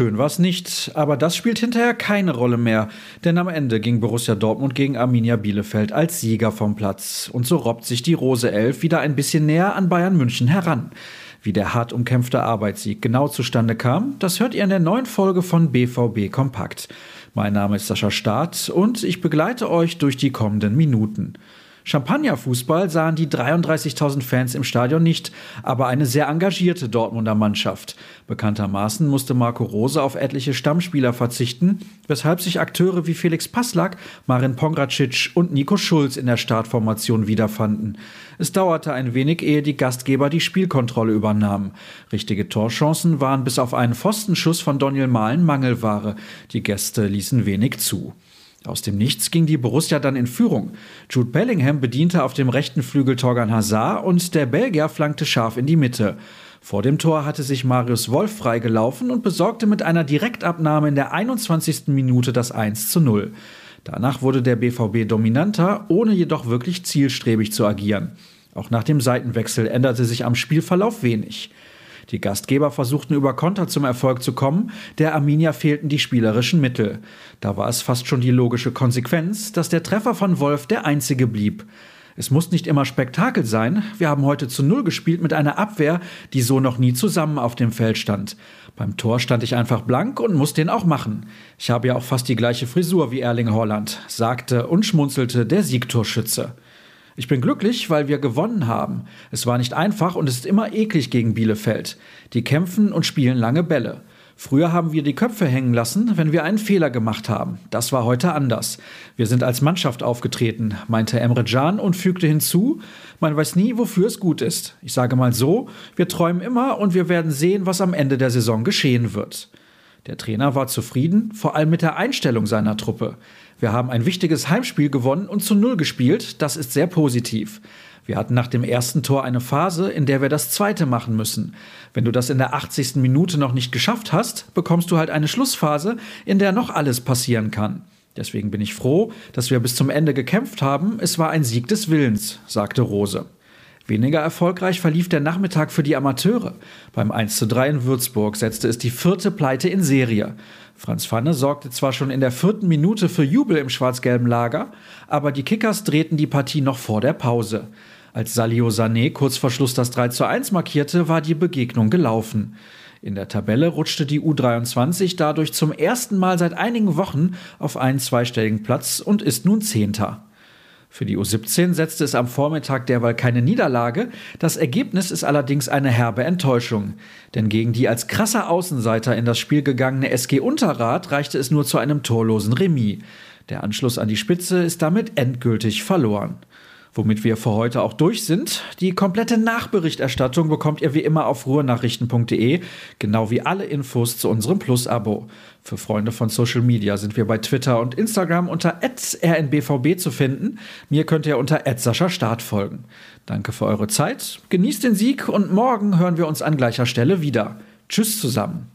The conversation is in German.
Schön war's nicht, aber das spielt hinterher keine Rolle mehr, denn am Ende ging Borussia Dortmund gegen Arminia Bielefeld als Sieger vom Platz und so robbt sich die Rose Elf wieder ein bisschen näher an Bayern München heran. Wie der hart umkämpfte Arbeitssieg genau zustande kam, das hört ihr in der neuen Folge von BVB Kompakt. Mein Name ist Sascha Staat und ich begleite euch durch die kommenden Minuten. Champagnerfußball sahen die 33.000 Fans im Stadion nicht, aber eine sehr engagierte Dortmunder Mannschaft. Bekanntermaßen musste Marco Rose auf etliche Stammspieler verzichten, weshalb sich Akteure wie Felix Passlack, Marin Pongracic und Nico Schulz in der Startformation wiederfanden. Es dauerte ein wenig, ehe die Gastgeber die Spielkontrolle übernahmen. Richtige Torchancen waren bis auf einen Pfostenschuss von Daniel Mahlen Mangelware. Die Gäste ließen wenig zu. Aus dem Nichts ging die Borussia dann in Führung. Jude Bellingham bediente auf dem rechten Flügel Torgan Hazard und der Belgier flankte scharf in die Mitte. Vor dem Tor hatte sich Marius Wolf freigelaufen und besorgte mit einer Direktabnahme in der 21. Minute das 1 zu 0. Danach wurde der BVB dominanter, ohne jedoch wirklich zielstrebig zu agieren. Auch nach dem Seitenwechsel änderte sich am Spielverlauf wenig. Die Gastgeber versuchten über Konter zum Erfolg zu kommen, der Arminia fehlten die spielerischen Mittel. Da war es fast schon die logische Konsequenz, dass der Treffer von Wolf der einzige blieb. Es muss nicht immer Spektakel sein. Wir haben heute zu Null gespielt mit einer Abwehr, die so noch nie zusammen auf dem Feld stand. Beim Tor stand ich einfach blank und muss den auch machen. Ich habe ja auch fast die gleiche Frisur wie Erling Holland, sagte und schmunzelte der Siegtorschütze. Ich bin glücklich, weil wir gewonnen haben. Es war nicht einfach und es ist immer eklig gegen Bielefeld. Die kämpfen und spielen lange Bälle. Früher haben wir die Köpfe hängen lassen, wenn wir einen Fehler gemacht haben. Das war heute anders. Wir sind als Mannschaft aufgetreten, meinte Emre Can und fügte hinzu, man weiß nie, wofür es gut ist. Ich sage mal so, wir träumen immer und wir werden sehen, was am Ende der Saison geschehen wird. Der Trainer war zufrieden, vor allem mit der Einstellung seiner Truppe. Wir haben ein wichtiges Heimspiel gewonnen und zu Null gespielt. Das ist sehr positiv. Wir hatten nach dem ersten Tor eine Phase, in der wir das zweite machen müssen. Wenn du das in der 80. Minute noch nicht geschafft hast, bekommst du halt eine Schlussphase, in der noch alles passieren kann. Deswegen bin ich froh, dass wir bis zum Ende gekämpft haben. Es war ein Sieg des Willens, sagte Rose. Weniger erfolgreich verlief der Nachmittag für die Amateure. Beim 1:3 in Würzburg setzte es die vierte Pleite in Serie. Franz Pfanne sorgte zwar schon in der vierten Minute für Jubel im schwarz-gelben Lager, aber die Kickers drehten die Partie noch vor der Pause. Als Salio Sané kurz vor Schluss das 3:1 markierte, war die Begegnung gelaufen. In der Tabelle rutschte die U23 dadurch zum ersten Mal seit einigen Wochen auf einen zweistelligen Platz und ist nun Zehnter. Für die U17 setzte es am Vormittag derweil keine Niederlage, das Ergebnis ist allerdings eine herbe Enttäuschung. Denn gegen die als krasser Außenseiter in das Spiel gegangene SG Unterrad reichte es nur zu einem torlosen Remis. Der Anschluss an die Spitze ist damit endgültig verloren. Womit wir für heute auch durch sind. Die komplette Nachberichterstattung bekommt ihr wie immer auf ruhrnachrichten.de, genau wie alle Infos zu unserem Plus-Abo. Für Freunde von Social Media sind wir bei Twitter und Instagram unter rnbvb zu finden. Mir könnt ihr unter Start folgen. Danke für eure Zeit, genießt den Sieg und morgen hören wir uns an gleicher Stelle wieder. Tschüss zusammen.